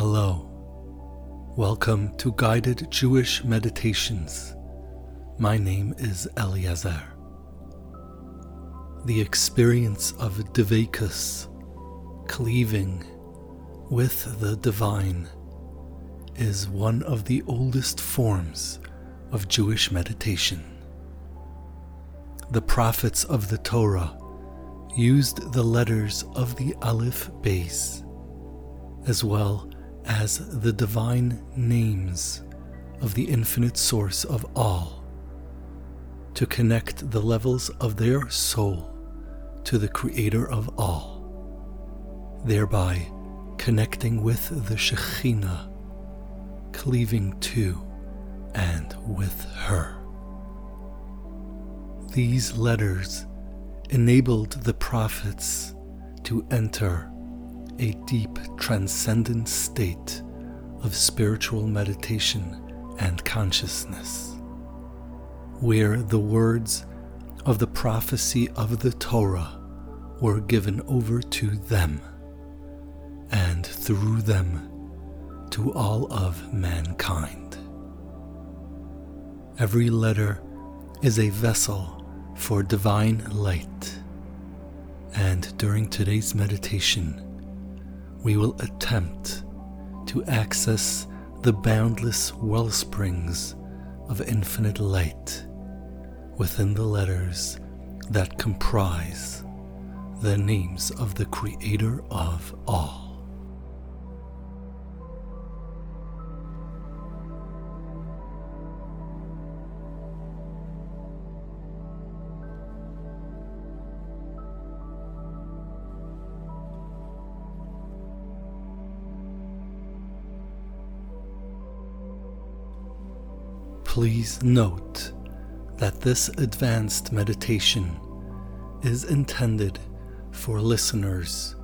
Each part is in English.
Hello. Welcome to Guided Jewish Meditations. My name is Eliezer. The experience of Dveikus, cleaving with the divine, is one of the oldest forms of Jewish meditation. The prophets of the Torah used the letters of the Aleph Bais, as well as the divine names of the infinite source of all, to connect the levels of their soul to the Creator of all, thereby connecting with the Shekhinah, cleaving to and with her. These letters enabled the prophets to enter a deep transcendent state of spiritual meditation and consciousness, where the words of the prophecy of the Torah were given over to them, and through them to all of mankind. Every letter is a vessel for divine light. And during today's meditation, we will attempt to access the boundless well springs of infinite light within the letters that comprise the names of the Creator of all. Please note that this advanced meditation is intended for listeners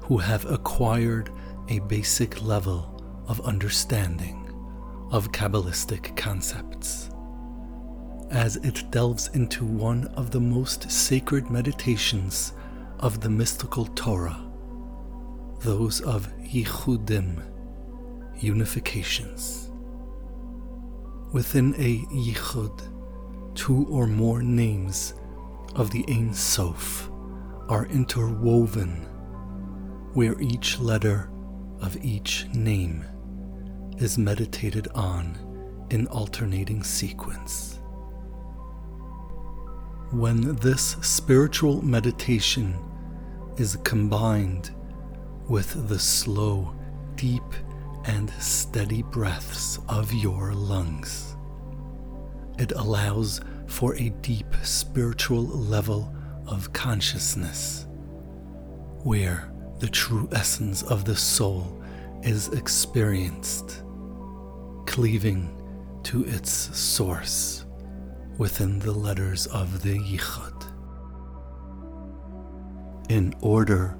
who have acquired a basic level of understanding of Kabbalistic concepts, as it delves into one of the most sacred meditations of the mystical Torah, those of Yichudim, unifications. Within a yichud, two or more names of the Ein Sof are interwoven, where each letter of each name is meditated on in alternating sequence. When this spiritual meditation is combined with the slow, deep and steady breaths of your lungs. It allows for a deep spiritual level of consciousness where the true essence of the soul is experienced, cleaving to its source within the letters of the Yichud. In order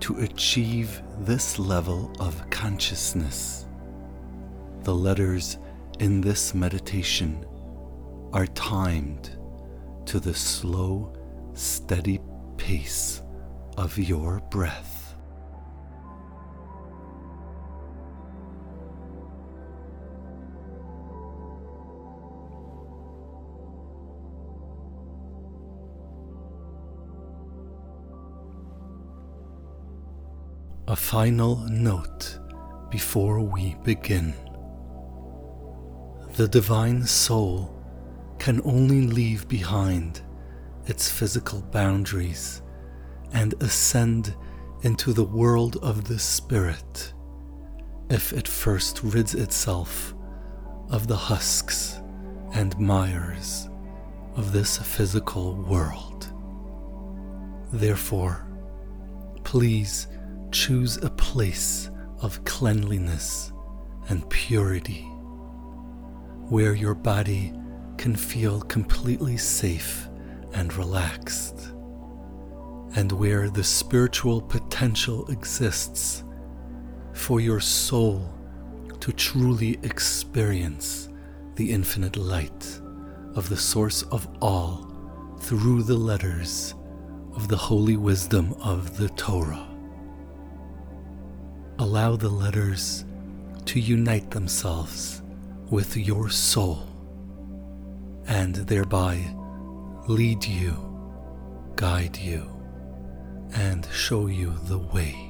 to achieve this level of consciousness. The letters in this meditation are timed to the slow, steady pace of your breath. A final note before we begin. The divine soul can only leave behind its physical boundaries and ascend into the world of the spirit if it first rids itself of the husks and mires of this physical world. Therefore, please choose a place of cleanliness and purity where your body can feel completely safe and relaxed, and where the spiritual potential exists for your soul to truly experience the infinite light of the source of all through the letters of the holy wisdom of the Torah allow the letters to unite themselves with your soul and thereby lead you, guide you, and show you the way.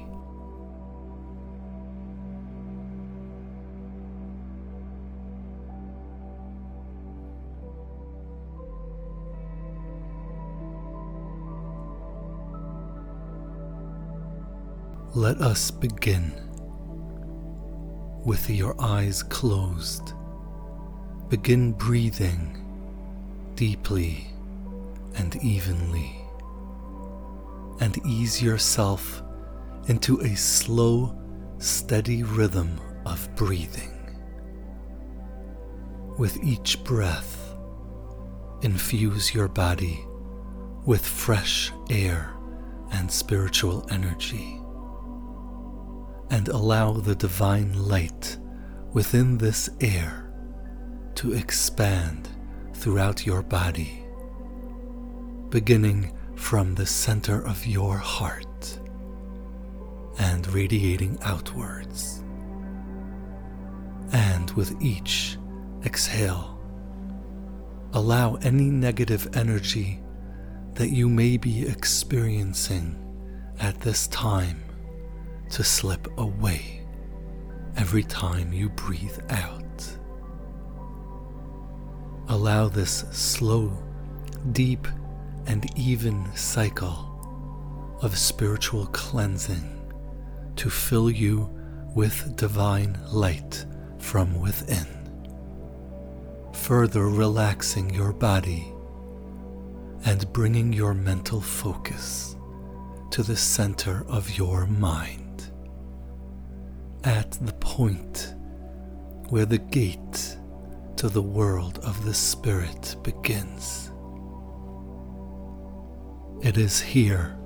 Let us begin with your eyes closed. Begin breathing deeply and evenly, and ease yourself into a slow, steady rhythm of breathing. With each breath, infuse your body with fresh air and spiritual energy, and allow the divine light within this air to expand throughout your body, beginning from the center of your heart and radiating outwards. And with each exhale, allow any negative energy that you may be experiencing at this time to slip away every time you breathe out. Allow this slow, deep, and even cycle of spiritual cleansing to fill you with divine light from within, further relaxing your body and bringing your mental focus to the center of your mind, at the point where the gate to the world of the Spirit begins. It is here,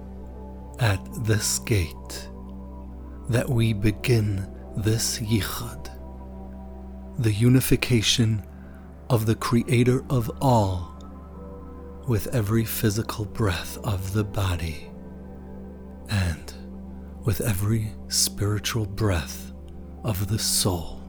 at this gate, that we begin this yichud, the unification of the Creator of all with every physical breath of the body and with every spiritual breath of the soul.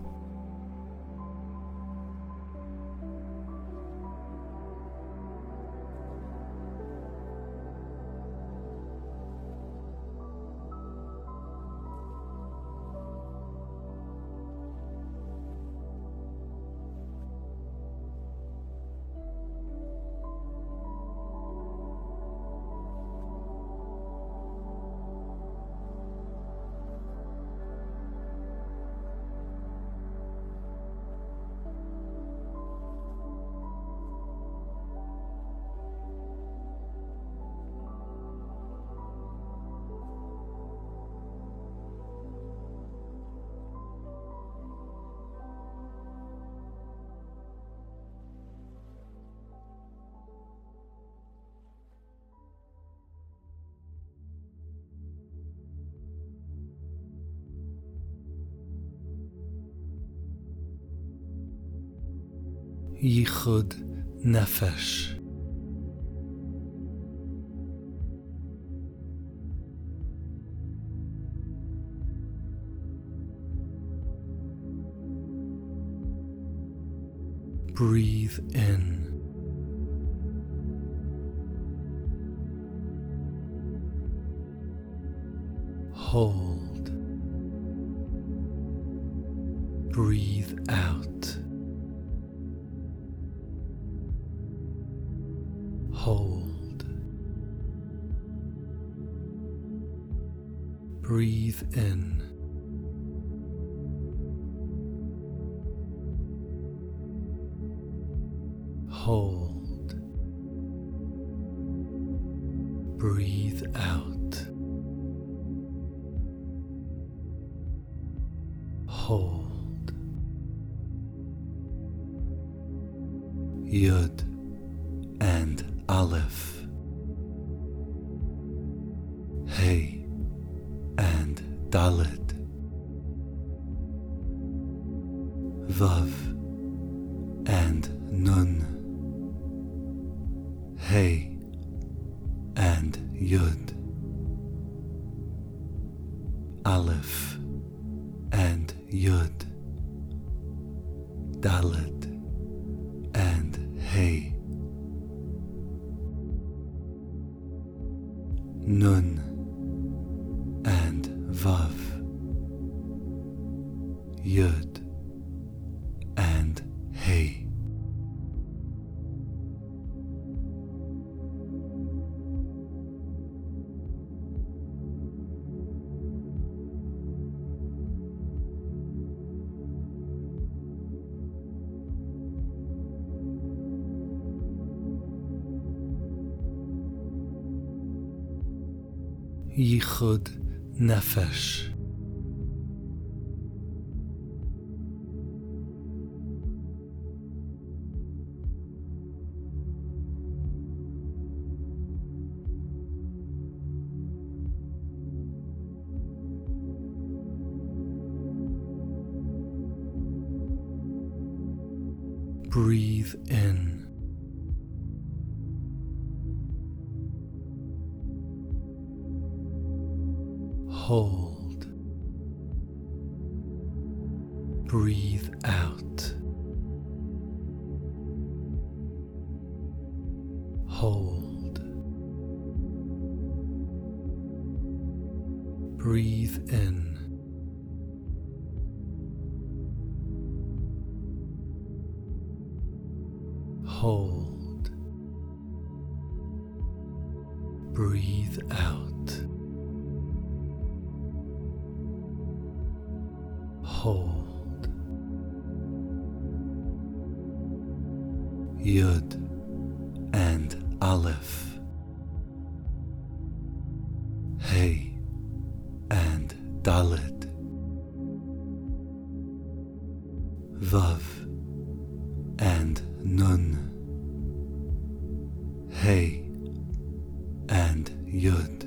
Yichud Nefesh. Breathe in. Hold. Breathe out. In. Hold. Breathe out. Hold. Yud and Aleph, Hey, and Dalet, Vav, Yichud Nefesh. Breathe in. Hold. Breathe out. Nun. Hey and Yud.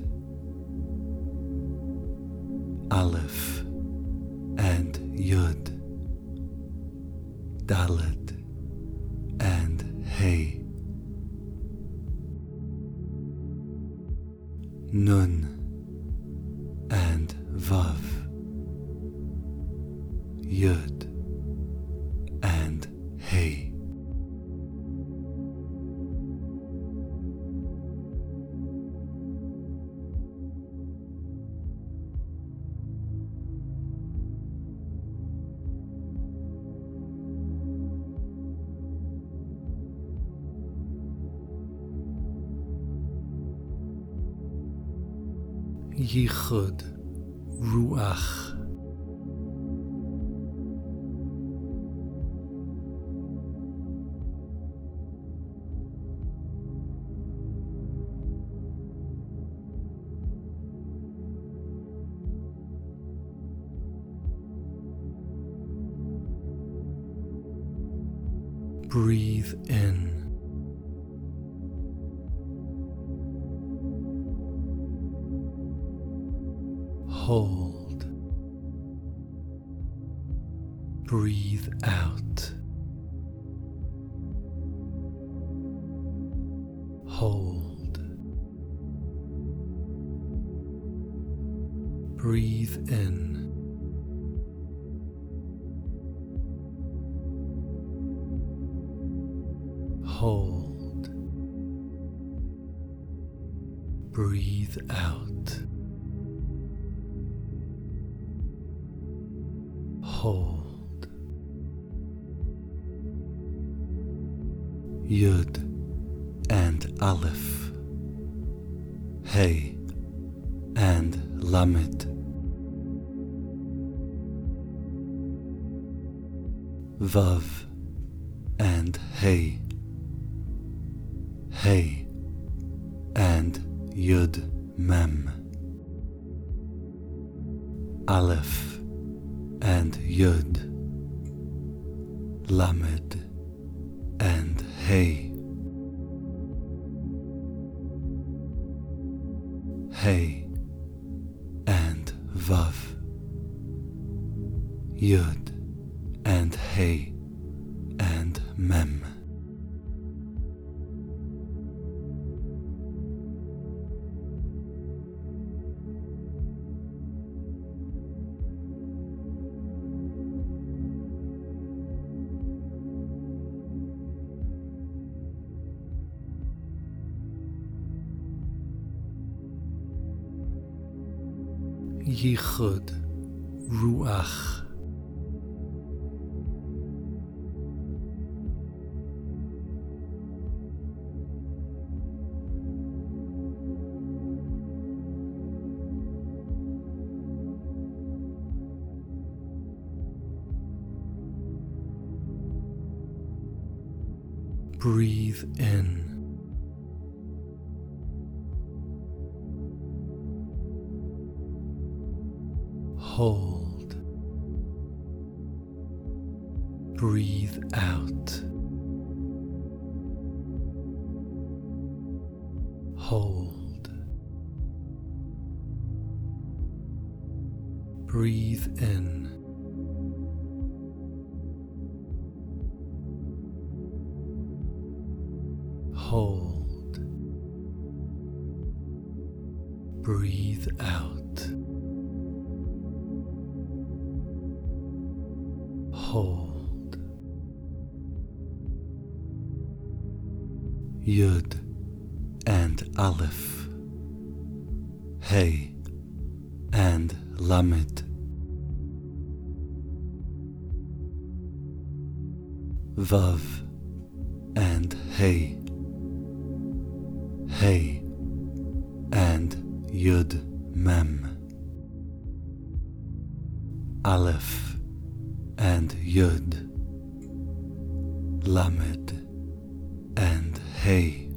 Yichud Ruach. Breathe in. Hold. Breathe out. Hold. Yud and Aleph. Hey and Lamed. Vav and Hey. Hey and Yud Mem. Aleph and Yud. Lamed and Hey. Hey and Vav. Yud and Hey and Mem. Yichud Ruach Breathe in. Hold. Breathe out. Breathe out. Hold. Yud and Aleph. Hey and Lamed. Vav and Hey. Hey Yud Mem. Aleph and Yud. Lamed and Hey.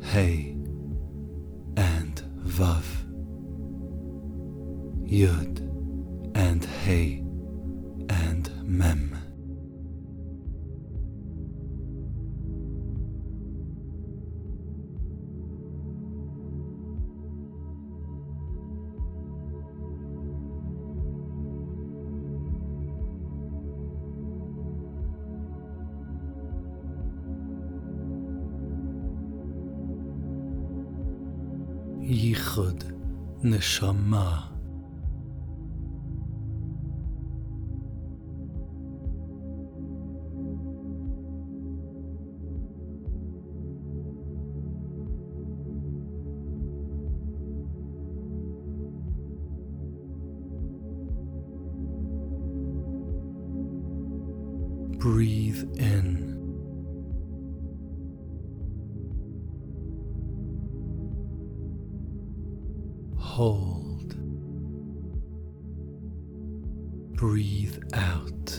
Hey and Vav. Yud and Hey and Mem. Breathe in. Hold. Breathe out.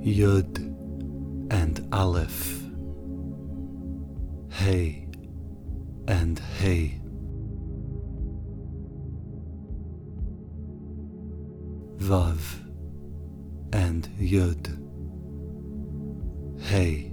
Yud and Aleph. Hey and Hey. Vav and Yud. Hey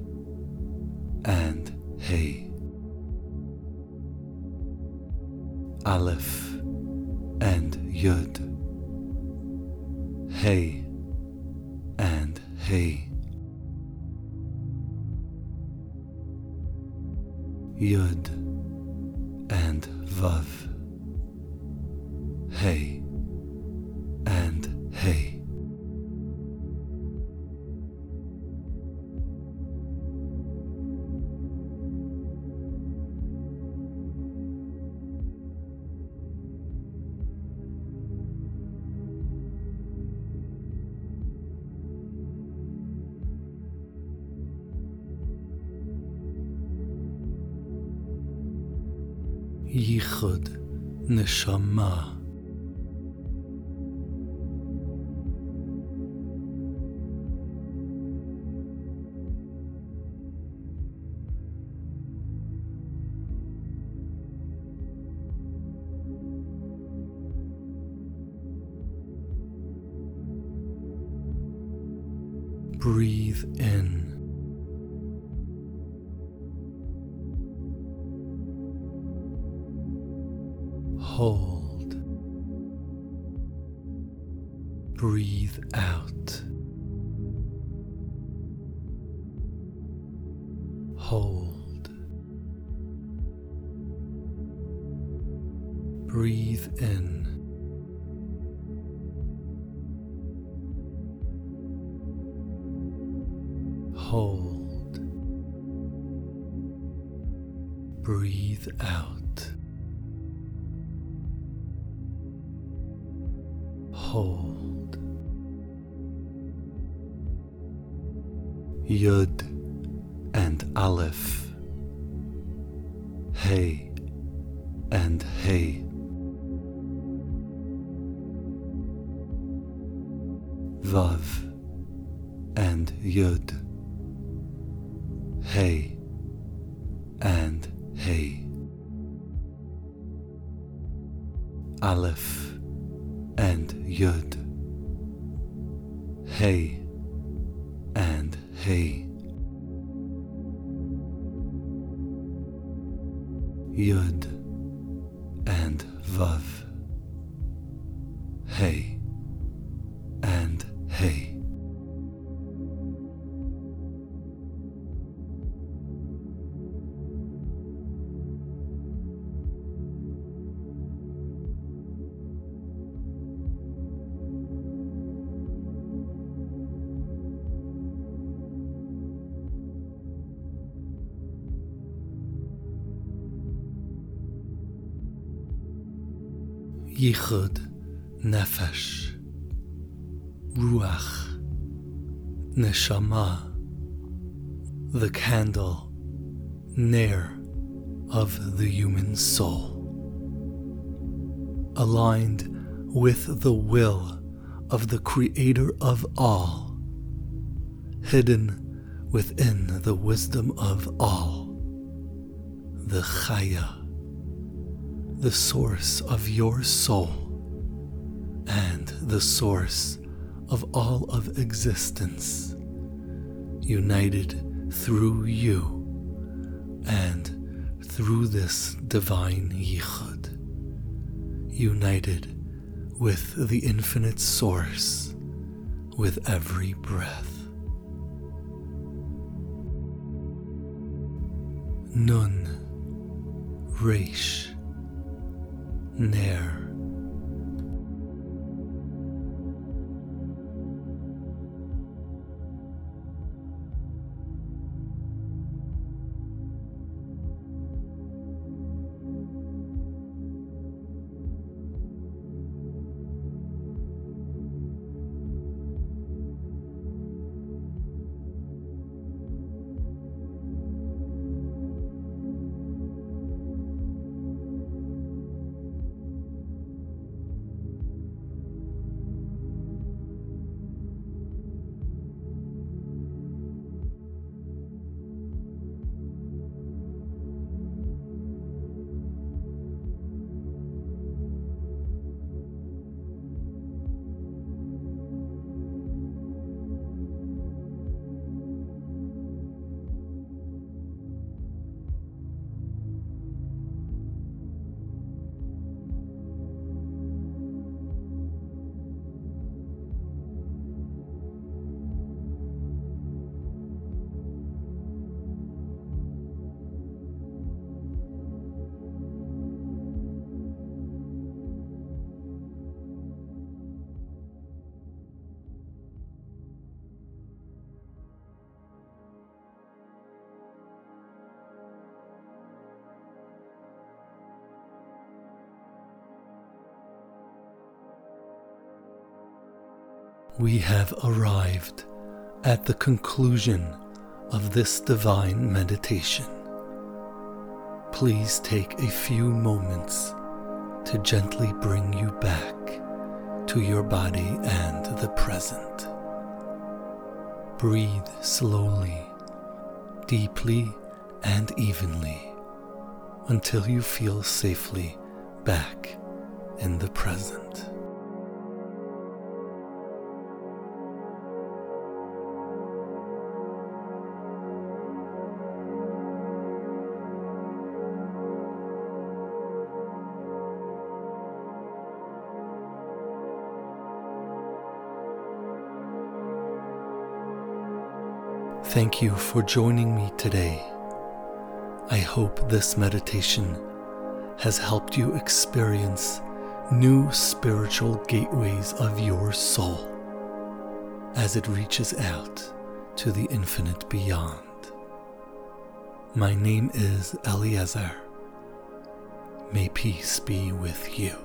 Yichud Neshama. Hold. Breathe out. Hold. Breathe in. Hold. Breathe out. Yud and Aleph. Hey and Hey. Vav and Yud. Hey and Hey. Aleph and Yud. Hey Hey. Yud and Vav. Yichud Nefesh. Ruach Neshama. The candle Ner of the human soul. Aligned with the will of the Creator of all. Hidden within the wisdom of all. The Chaya the source of your soul and the source of all of existence, united through you and through this divine Yichud, united with the infinite source with every breath. Nun, Reish, Ner. We have arrived at the conclusion of this divine meditation. Please take a few moments to gently bring you back to your body and the present. Breathe slowly, deeply, and evenly until you feel safely back in the present. Thank you for joining me today. I hope this meditation has helped you experience new spiritual gateways of your soul as it reaches out to the infinite beyond. My name is Eliezer. May peace be with you.